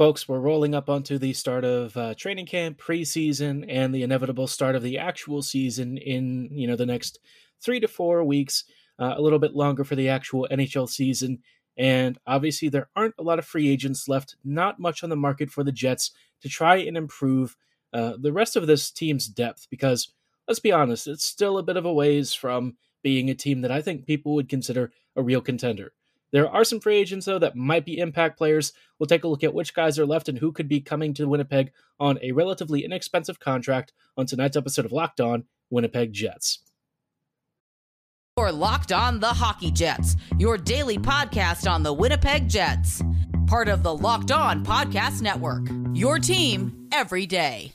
Folks, we're rolling up onto the start of uh, training camp, preseason, and the inevitable start of the actual season in you know the next three to four weeks, uh, a little bit longer for the actual NHL season. And obviously, there aren't a lot of free agents left, not much on the market for the Jets to try and improve uh, the rest of this team's depth. Because let's be honest, it's still a bit of a ways from being a team that I think people would consider a real contender. There are some free agents, though, that might be impact players. We'll take a look at which guys are left and who could be coming to Winnipeg on a relatively inexpensive contract on tonight's episode of Locked On Winnipeg Jets. Or Locked On the Hockey Jets, your daily podcast on the Winnipeg Jets. Part of the Locked On Podcast Network. Your team every day.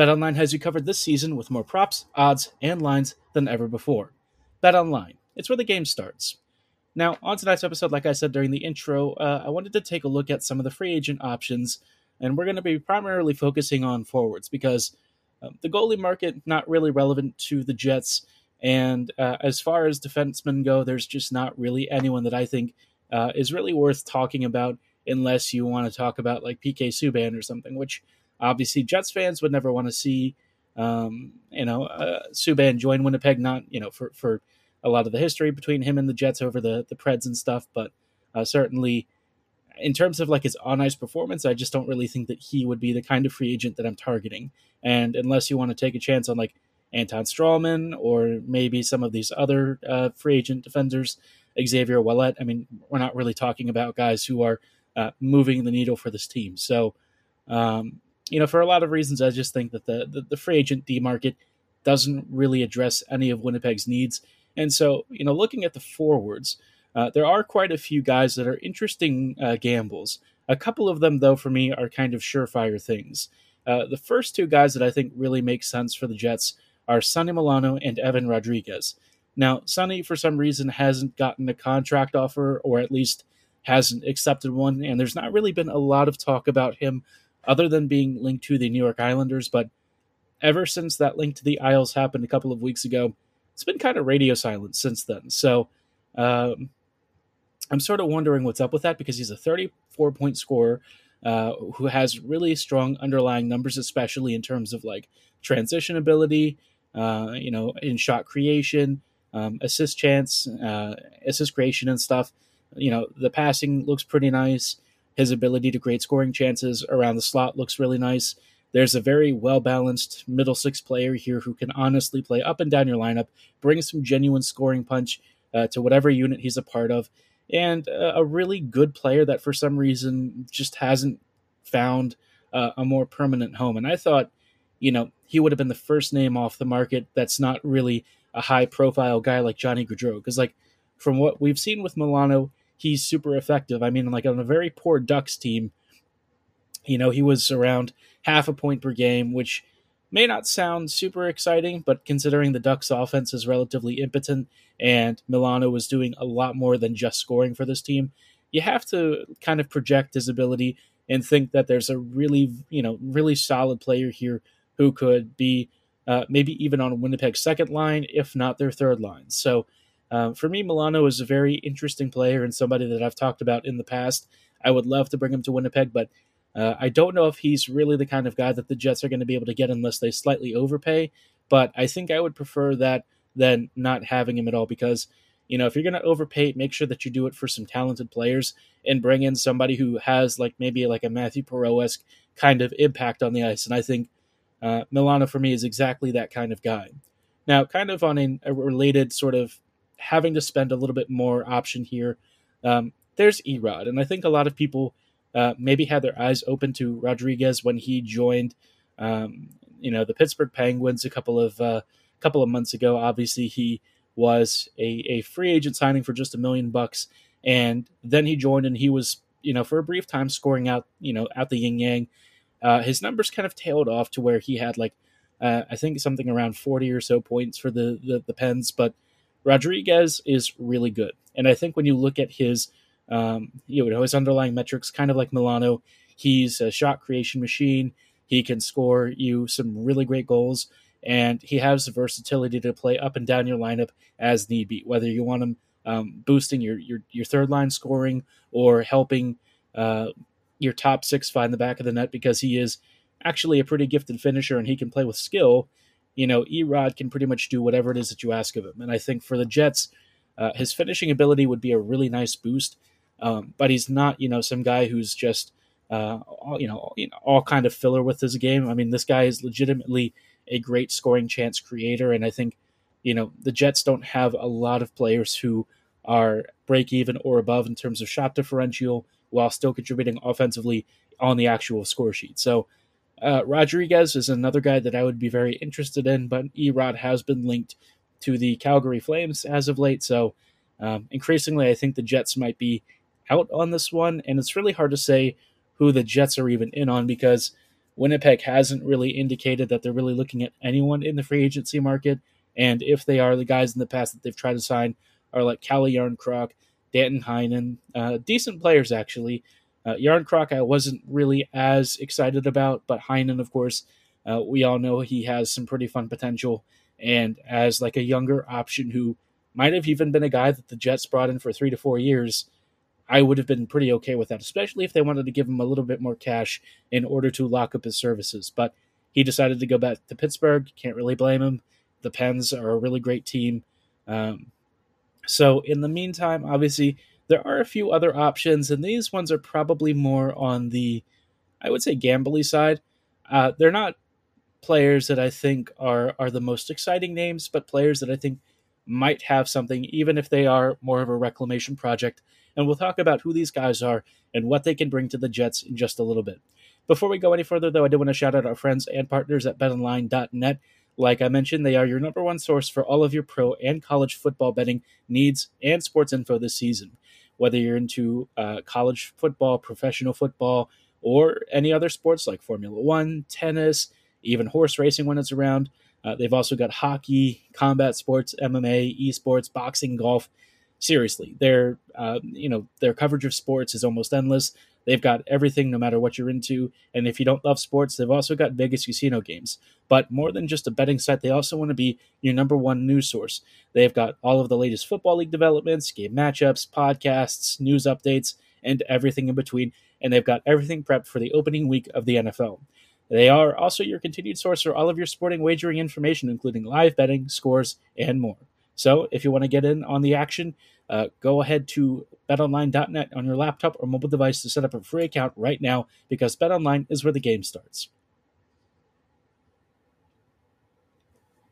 BetOnline has you covered this season with more props, odds, and lines than ever before. BetOnline, it's where the game starts. Now, on tonight's episode, like I said during the intro, uh, I wanted to take a look at some of the free agent options, and we're going to be primarily focusing on forwards because uh, the goalie market not really relevant to the Jets, and uh, as far as defensemen go, there's just not really anyone that I think uh, is really worth talking about unless you want to talk about like PK Subban or something, which Obviously, Jets fans would never want to see, um, you know, uh, Subban join Winnipeg. Not you know for for a lot of the history between him and the Jets over the the Preds and stuff, but uh, certainly in terms of like his on ice performance, I just don't really think that he would be the kind of free agent that I'm targeting. And unless you want to take a chance on like Anton Stralman or maybe some of these other uh, free agent defenders, Xavier Ouellet, I mean, we're not really talking about guys who are uh, moving the needle for this team. So, um, you know, for a lot of reasons, I just think that the, the, the free agent D market doesn't really address any of Winnipeg's needs. And so, you know, looking at the forwards, uh, there are quite a few guys that are interesting uh, gambles. A couple of them, though, for me, are kind of surefire things. Uh, the first two guys that I think really make sense for the Jets are Sonny Milano and Evan Rodrigues. Now, Sonny, for some reason, hasn't gotten a contract offer, or at least hasn't accepted one, and there's not really been a lot of talk about him other than being linked to the New York Islanders. But ever since that link to the Isles happened a couple of weeks ago, it's been kind of radio silent since then. So um, I'm sort of wondering what's up with that because he's a 34 point scorer uh, who has really strong underlying numbers, especially in terms of like transition ability, uh, you know, in shot creation, um, assist chance, uh, assist creation, and stuff. You know, the passing looks pretty nice. His ability to create scoring chances around the slot looks really nice. There's a very well balanced middle six player here who can honestly play up and down your lineup, bring some genuine scoring punch uh, to whatever unit he's a part of, and uh, a really good player that for some reason just hasn't found uh, a more permanent home. And I thought, you know, he would have been the first name off the market that's not really a high profile guy like Johnny Gaudreau. Because, like, from what we've seen with Milano, he's super effective. I mean, like on a very poor Ducks team, you know, he was around half a point per game, which may not sound super exciting, but considering the Ducks offense is relatively impotent and Milano was doing a lot more than just scoring for this team, you have to kind of project his ability and think that there's a really, you know, really solid player here who could be uh, maybe even on Winnipeg's second line, if not their third line. So um, for me, Milano is a very interesting player and somebody that I've talked about in the past. I would love to bring him to Winnipeg, but uh, I don't know if he's really the kind of guy that the Jets are going to be able to get unless they slightly overpay. But I think I would prefer that than not having him at all because, you know, if you're going to overpay, make sure that you do it for some talented players and bring in somebody who has like maybe like a Mathieu Perreault esque kind of impact on the ice. And I think uh, Milano for me is exactly that kind of guy. Now, kind of on a, a related sort of having to spend a little bit more option here. Um, there's Erod, and I think a lot of people uh, maybe had their eyes open to Rodrigues when he joined, um, you know, the Pittsburgh Penguins a couple of uh, couple of months ago. Obviously, he was a, a free agent signing for just a million bucks, and then he joined, and he was, you know, for a brief time scoring out, you know, at the yin yang. Uh, his numbers kind of tailed off to where he had like, uh, I think something around forty or so points for the the, the Pens, but Rodrigues is really good, and I think when you look at his um, you know, his underlying metrics, kind of like Milano, he's a shot creation machine. He can score you some really great goals, and he has the versatility to play up and down your lineup as need be. Whether you want him um, boosting your, your your third line scoring or helping uh, your top six find the back of the net because he is actually a pretty gifted finisher and he can play with skill. You know, Erod can pretty much do whatever it is that you ask of him, and I think for the Jets, uh, his finishing ability would be a really nice boost. Um, but he's not, you know, some guy who's just, uh, all, you know, you know, all kind of filler with his game. I mean, this guy is legitimately a great scoring chance creator, and I think, you know, the Jets don't have a lot of players who are break even or above in terms of shot differential while still contributing offensively on the actual score sheet. So. Uh, Rodrigues is another guy that I would be very interested in, but Erod has been linked to the Calgary Flames as of late. So um, increasingly, I think the Jets might be out on this one, and it's really hard to say who the Jets are even in on because Winnipeg hasn't really indicated that they're really looking at anyone in the free agency market. And if they are, the guys in the past that they've tried to sign are like Calle Jarnkrok, Danton Heinen, uh, decent players actually. Uh, Jarnkrok I wasn't really as excited about, but Heinen, of course, uh, we all know he has some pretty fun potential. And as like a younger option who might have even been a guy that the Jets brought in for three to four years, I would have been pretty okay with that, especially if they wanted to give him a little bit more cash in order to lock up his services. But he decided to go back to Pittsburgh. Can't really blame him. The Pens are a really great team. Um, so, in the meantime, obviously, there are a few other options, and these ones are probably more on the, I would say, gambly side. Uh, they're not players that I think are are the most exciting names, but players that I think might have something, even if they are more of a reclamation project and we'll talk about who these guys are and what they can bring to the Jets in just a little bit. Before we go any further, though, I do want to shout out our friends and partners at betonline.net. Like I mentioned, they are your number one source for all of your pro and college football betting needs and sports info this season. Whether you're into uh, college football, professional football, or any other sports like Formula One, tennis, even horse racing when it's around. Uh, they've also got hockey, combat sports, MMA, esports, boxing, golf, seriously, their uh, you know their coverage of sports is almost endless. They've got everything, no matter what you're into. And if you don't love sports, they've also got Vegas casino games. But more than just a betting site, they also want to be your number one news source. They've got all of the latest football league developments, game matchups, podcasts, news updates, and everything in between. And they've got everything prepped for the opening week of the NFL. They are also your continued source for all of your sporting wagering information, including live betting, scores, and more. So if you want to get in on the action, uh, go ahead to betonline.net on your laptop or mobile device to set up a free account right now because betonline is where the game starts.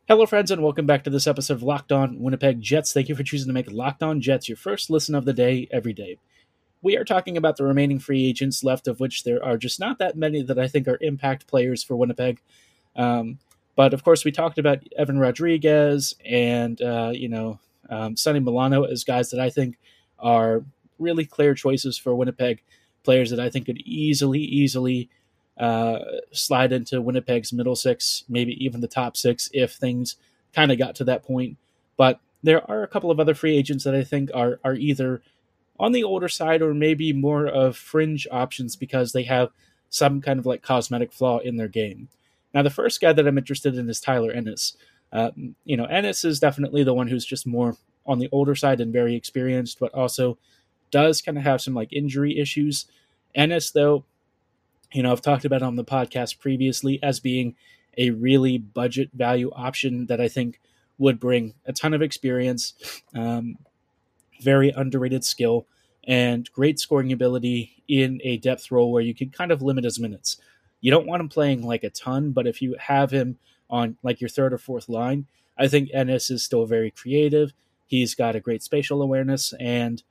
Hello, friends, and welcome back to this episode of Locked On Winnipeg Jets. Thank you for choosing to make Locked On Jets your first listen of the day every day. We are talking about the remaining free agents, left of which there are just not that many that I think are impact players for Winnipeg. Um, but of course, we talked about Evan Rodrigues and uh, you know um, Sonny Milano as guys that I think are really clear choices for Winnipeg players that I think could easily, easily uh, slide into Winnipeg's middle six, maybe even the top six if things kind of got to that point. But there are a couple of other free agents that I think are are either on the older side or maybe more of fringe options because they have some kind of like cosmetic flaw in their game. Now, the first guy that I'm interested in is Tyler Ennis. Uh, you know, Ennis is definitely the one who's just more on the older side and very experienced, but also does kind of have some like injury issues. Ennis, though, you know, I've talked about on the podcast previously as being a really budget value option that I think would bring a ton of experience, um, very underrated skill, and great scoring ability in a depth role where you can kind of limit his minutes. You don't want him playing like a ton, but if you have him on like your third or fourth line, I think Ennis is still very creative. He's got a great spatial awareness, and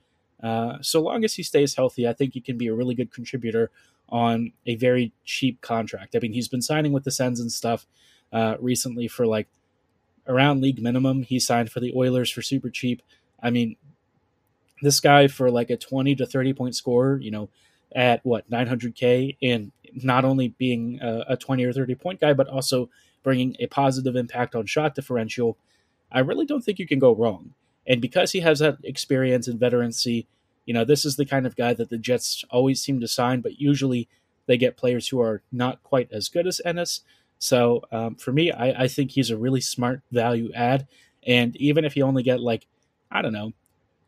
Uh, so long as he stays healthy, I think he can be a really good contributor on a very cheap contract. I mean, he's been signing with the Sens and stuff uh, recently for like around league minimum. He signed for the Oilers for super cheap. I mean, this guy for like a 20 to 30 point scorer, you know, at what 900k and not only being a, a 20 or 30 point guy, but also bringing a positive impact on shot differential. I really don't think you can go wrong. And because he has that experience and veterancy, you know, this is the kind of guy that the Jets always seem to sign, but usually they get players who are not quite as good as Ennis. So um, for me, I, I think he's a really smart value add. And even if you only get like, I don't know,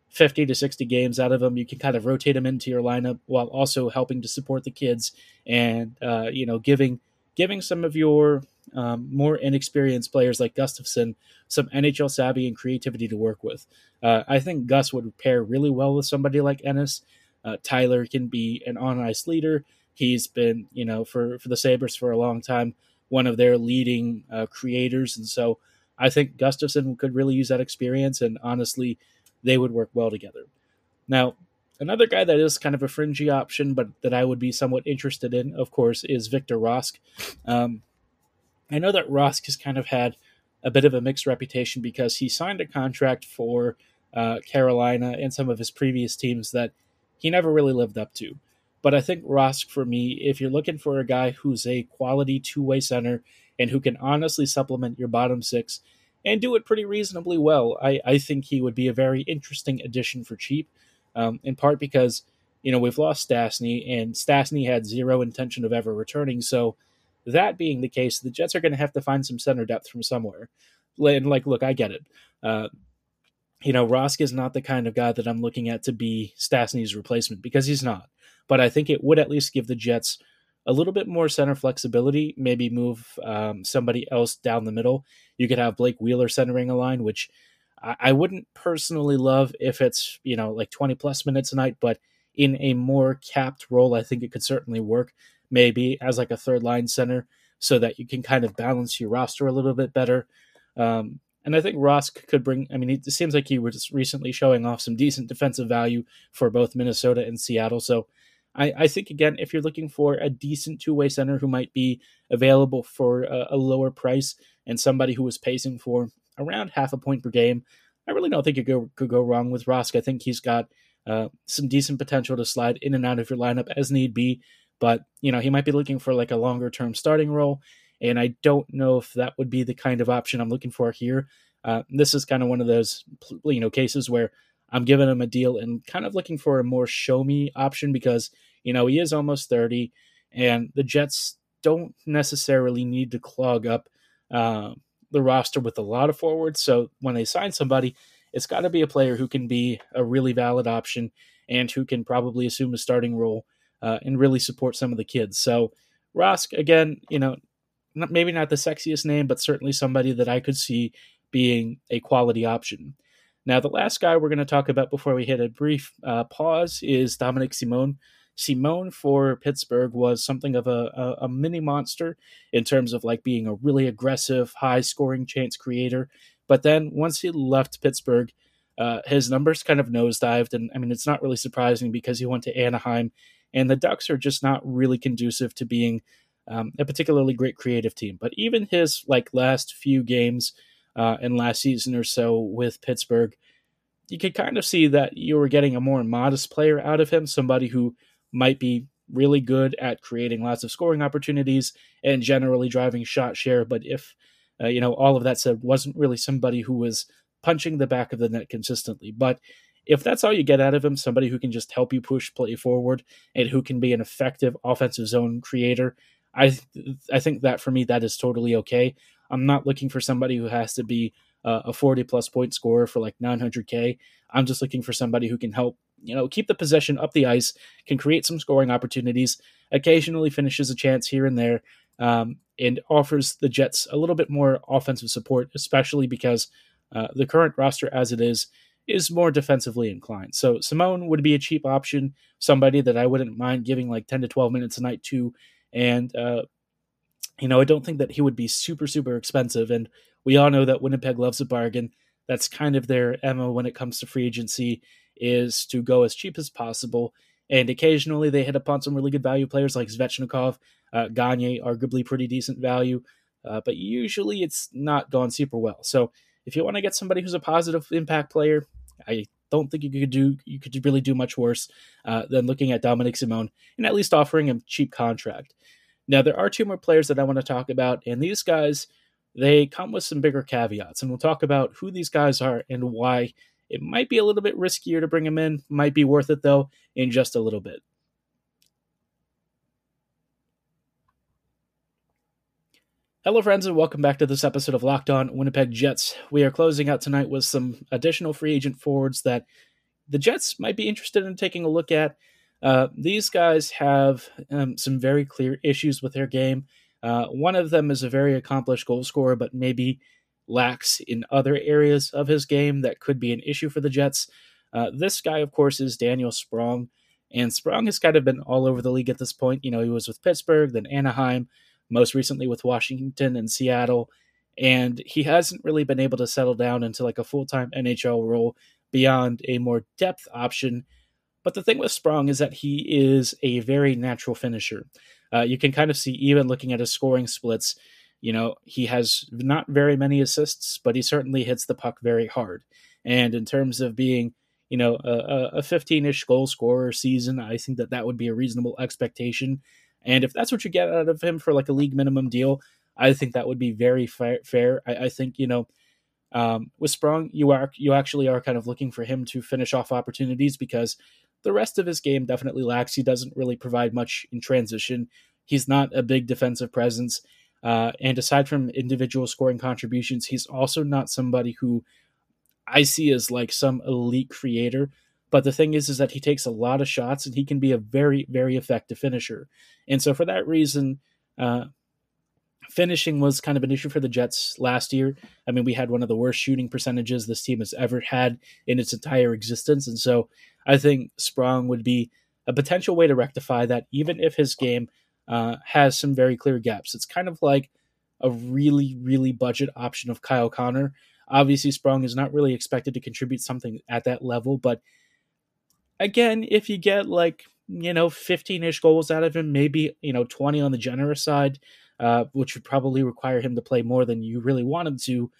50 to 60 games out of them. you can kind of rotate them into your lineup while also helping to support the kids and, uh, you know, giving giving some of your um, more inexperienced players like Gustafsson some NHL savvy and creativity to work with. Uh, I think Gus would pair really well with somebody like Ennis. Uh, Tyler can be an on ice leader. He's been, you know, for, for the Sabres for a long time, one of their leading uh, creators. And so I think Gustafsson could really use that experience. And honestly, they would work well together. Now, another guy that is kind of a fringy option, but that I would be somewhat interested in, of course, is Victor Rask. Um, I know that Rask has kind of had a bit of a mixed reputation because he signed a contract for uh, Carolina and some of his previous teams that he never really lived up to. But I think Rask, for me, if you're looking for a guy who's a quality two way center and who can honestly supplement your bottom six and do it pretty reasonably well, I, I think he would be a very interesting addition for cheap. Um, in part because, you know, we've lost Stastny, and Stastny had zero intention of ever returning. So, that being the case, the Jets are going to have to find some center depth from somewhere. And, like, look, I get it. Uh, you know, Rask is not the kind of guy that I'm looking at to be Stastny's replacement because he's not but I think it would at least give the Jets a little bit more center flexibility. Maybe move um, somebody else down the middle. You could have Blake Wheeler centering a line, which I, I wouldn't personally love if it's you know like 20 plus minutes a night, but in a more capped role, I think it could certainly work. Maybe as like a third line center, so that you can kind of balance your roster a little bit better. Um, and I think Rask could bring. I mean, it seems like he was recently showing off some decent defensive value for both Minnesota and Seattle. So I, I think again, if you're looking for a decent two way center who might be available for a, a, lower price and somebody who is pacing for around half a point per game, I really don't think you go, could go wrong with Rask. I think he's got uh, some decent potential to slide in and out of your lineup as need be. But you know, he might be looking for like a longer term starting role, and I don't know if that would be the kind of option I'm looking for here. Uh, this is kind of one of those you know cases where I'm giving him a deal and kind of looking for a more show me option because, you know, he is almost 30 and the Jets don't necessarily need to clog up uh, the roster with a lot of forwards. So when they sign somebody, it's got to be a player who can be a really valid option and who can probably assume a starting role uh, and really support some of the kids. So Rask, again, you know, not, maybe not the sexiest name, but certainly somebody that I could see being a quality option. Now, the last guy we're going to talk about before we hit a brief uh, pause is Dominik Simon. Simon for Pittsburgh was something of a, a, a, mini monster in terms of like being a really aggressive, high scoring chance creator. But then once he left Pittsburgh, uh, his numbers kind of nosedived. And I mean, it's not really surprising because he went to Anaheim, and the Ducks are just not really conducive to being um, a particularly great creative team. But even his like last few games, uh, in last season or so with Pittsburgh, you could kind of see that you were getting a more modest player out of him, somebody who might be really good at creating lots of scoring opportunities and generally driving shot share. But if, uh, you know, all of that said, wasn't really somebody who was punching the back of the net consistently. But if that's all you get out of him, somebody who can just help you push play forward and who can be an effective offensive zone creator, I I think that for me that is totally okay. I'm not looking for somebody who has to be uh, a 40 plus point scorer for like 900k. I'm just looking for somebody who can help, you know, keep the possession up the ice, can create some scoring opportunities, occasionally finishes a chance here and there, um, and offers the Jets a little bit more offensive support, especially because uh, the current roster as it is is more defensively inclined. So Simone would be a cheap option, somebody that I wouldn't mind giving like 10 to 12 minutes a night to, and uh, you know, I don't think that he would be super, super expensive. And we all know that Winnipeg loves a bargain. That's kind of their MO when it comes to free agency is to go as cheap as possible. And occasionally they hit upon some really good value players like Svechnikov, uh, Gagne, arguably pretty decent value. Uh, but usually it's not gone super well. So if you want to get somebody who's a positive impact player, I don't think you could do you could really do much worse uh, than looking at Dominik Simone and at least offering him cheap contract. Now there are two more players that I want to talk about, and these guys they come with some bigger caveats, and we'll talk about who these guys are and why it might be a little bit riskier to bring them in. Might be worth it though in just a little bit. Hello, friends, and welcome back to this episode of Locked On Winnipeg Jets. We are closing out tonight with some additional free agent forwards that the Jets might be interested in taking a look at. Uh, these guys have um, some very clear issues with their game. Uh, one of them is a very accomplished goal scorer, but maybe lacks in other areas of his game that could be an issue for the Jets. Uh, this guy, of course, is Daniel Sprong, and Sprong has kind of been all over the league at this point. You know, he was with Pittsburgh, then Anaheim most recently with Washington and Seattle. And he hasn't really been able to settle down into like a full time NHL role beyond a more depth option. But the thing with Sprong is that he is a very natural finisher. Uh, you can kind of see, even looking at his scoring splits, you know, he has not very many assists, but he certainly hits the puck very hard. And in terms of being, you know, a 15 ish goal scorer season, I think that that would be a reasonable expectation. And if that's what you get out of him for like a league minimum deal, I think that would be very fair. I, I think you know, um, with Sprong, you are you actually are kind of looking for him to finish off opportunities because the rest of his game definitely lacks. He doesn't really provide much in transition. He's not a big defensive presence. Uh, and aside from individual scoring contributions, he's also not somebody who I see as like some elite creator. But the thing is, is that he takes a lot of shots and he can be a very, very effective finisher. And so for that reason, uh, finishing was kind of an issue for the Jets last year. I mean, we had one of the worst shooting percentages this team has ever had in its entire existence. And so I think Sprong would be a potential way to rectify that, even if his game uh, has some very clear gaps. It's kind of like a really, really budget option of Kyle Connor. Obviously, Sprong is not really expected to contribute something at that level, but again, if you get like, you know, 15 ish goals out of him, maybe, you know, 20 on the generous side, uh, which would probably require him to play more than you really want him to.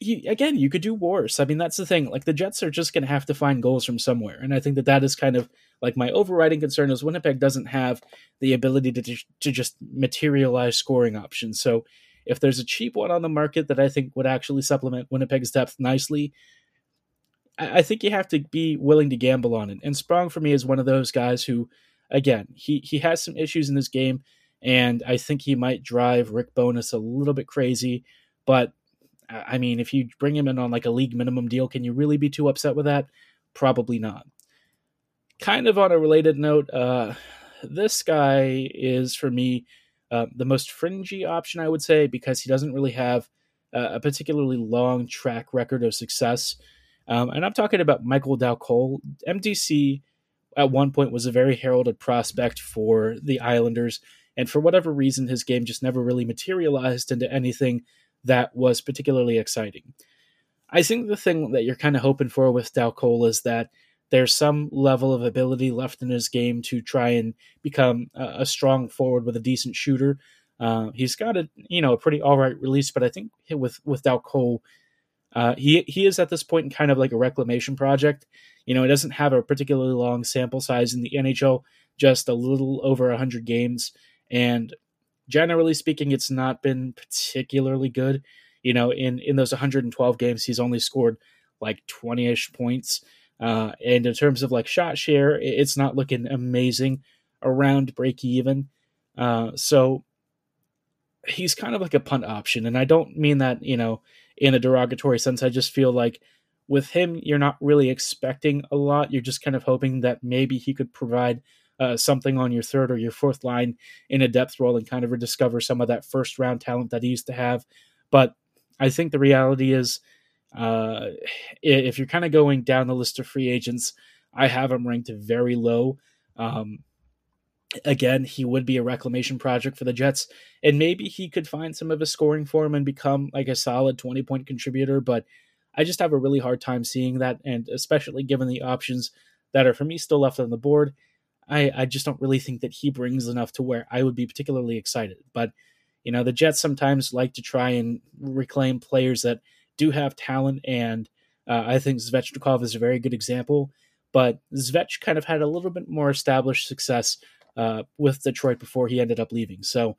Again, you could do worse. I mean, that's the thing. Like the Jets are just going to have to find goals from somewhere, and I think that that is kind of like my overriding concern is Winnipeg doesn't have the ability to to just materialize scoring options. So if there's a cheap one on the market that I think would actually supplement Winnipeg's depth nicely, I think you have to be willing to gamble on it. And Sprong for me is one of those guys who, again, he he has some issues in this game, and I think he might drive Rick Bowness a little bit crazy. But I mean, if you bring him in on like a league minimum deal, can you really be too upset with that? Probably not. Kind of on a related note, uh, this guy is for me uh, the most fringy option, I would say, because he doesn't really have uh, a particularly long track record of success. Um, and I'm talking about Michael Dal Colle. MDC at one point was a very heralded prospect for the Islanders, and for whatever reason, his game just never really materialized into anything that was particularly exciting. I think the thing that you're kind of hoping for with Dal Colle is that there's some level of ability left in his game to try and become a, a strong forward with a decent shooter. Uh, he's got a you know a pretty all right release, but I think with with Dal Colle, uh, he he is at this point kind of like a reclamation project. You know, he doesn't have a particularly long sample size in the NHL, just a little over 100 games, and generally speaking, it's not been particularly good. You know, in in those 112 games, he's only scored like 20ish points. Uh, and in terms of like shot share, it's not looking amazing around break even. Uh, so he's kind of like a punt option, and I don't mean that you know in a derogatory sense. I just feel like with him, you're not really expecting a lot. You're just kind of hoping that maybe he could provide uh, something on your third or your fourth line in a depth role and kind of rediscover some of that first round talent that he used to have. But I think the reality is, uh, if you're kind of going down the list of free agents, I have him ranked very low. Um, again, he would be a reclamation project for the Jets, and maybe he could find some of his scoring form and become like a solid 20 point contributor. But I just have a really hard time seeing that, and especially given the options that are for me still left on the board, I, I just don't really think that he brings enough to where I would be particularly excited. But you know, the Jets sometimes like to try and reclaim players that do have talent, and uh, I think Svechnikov is a very good example. But Svech kind of had a little bit more established success uh, with Detroit before he ended up leaving. So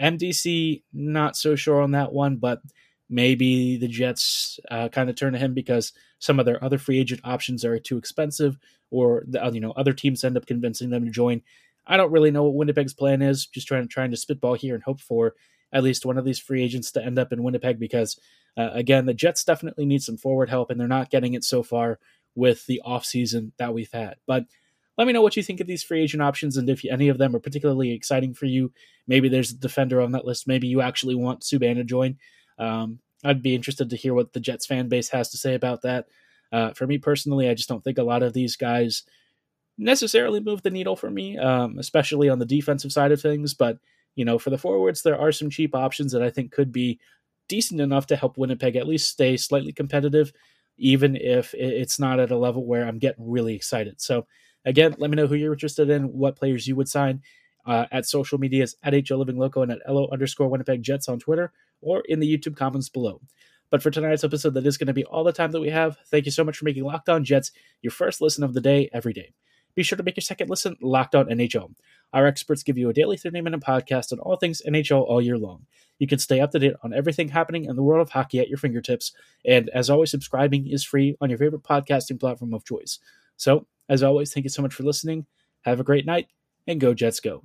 MDC, not so sure on that one, but maybe the Jets uh, kind of turn to him because some of their other free agent options are too expensive, or the, you know other teams end up convincing them to join. I don't really know what Winnipeg's plan is. Just trying trying to spitball here and hope for at least one of these free agents to end up in Winnipeg because uh, again the Jets definitely need some forward help and they're not getting it so far with the offseason that we've had. But let me know what you think of these free agent options and if any of them are particularly exciting for you. Maybe there's a defender on that list. Maybe you actually want Subban to join. Um, I'd be interested to hear what the Jets fan base has to say about that. Uh, for me personally, I just don't think a lot of these guys necessarily move the needle for me, um, especially on the defensive side of things. But you know, for the forwards, there are some cheap options that I think could be decent enough to help Winnipeg at least stay slightly competitive, even if it's not at a level where I'm getting really excited. So Again, let me know who you're interested in, what players you would sign uh, at social medias at HL Living Loco and at LO underscore Winnipeg Jets on Twitter or in the YouTube comments below. But for tonight's episode, that is going to be all the time that we have. Thank you so much for making Locked On Jets your first listen of the day every day. Be sure to make your second listen Locked On NHL. Our experts give you a daily 30 minute podcast on all things NHL all year long. You can stay up to date on everything happening in the world of hockey at your fingertips. And as always, subscribing is free on your favorite podcasting platform of choice. So as always, thank you so much for listening. Have a great night and go Jets go.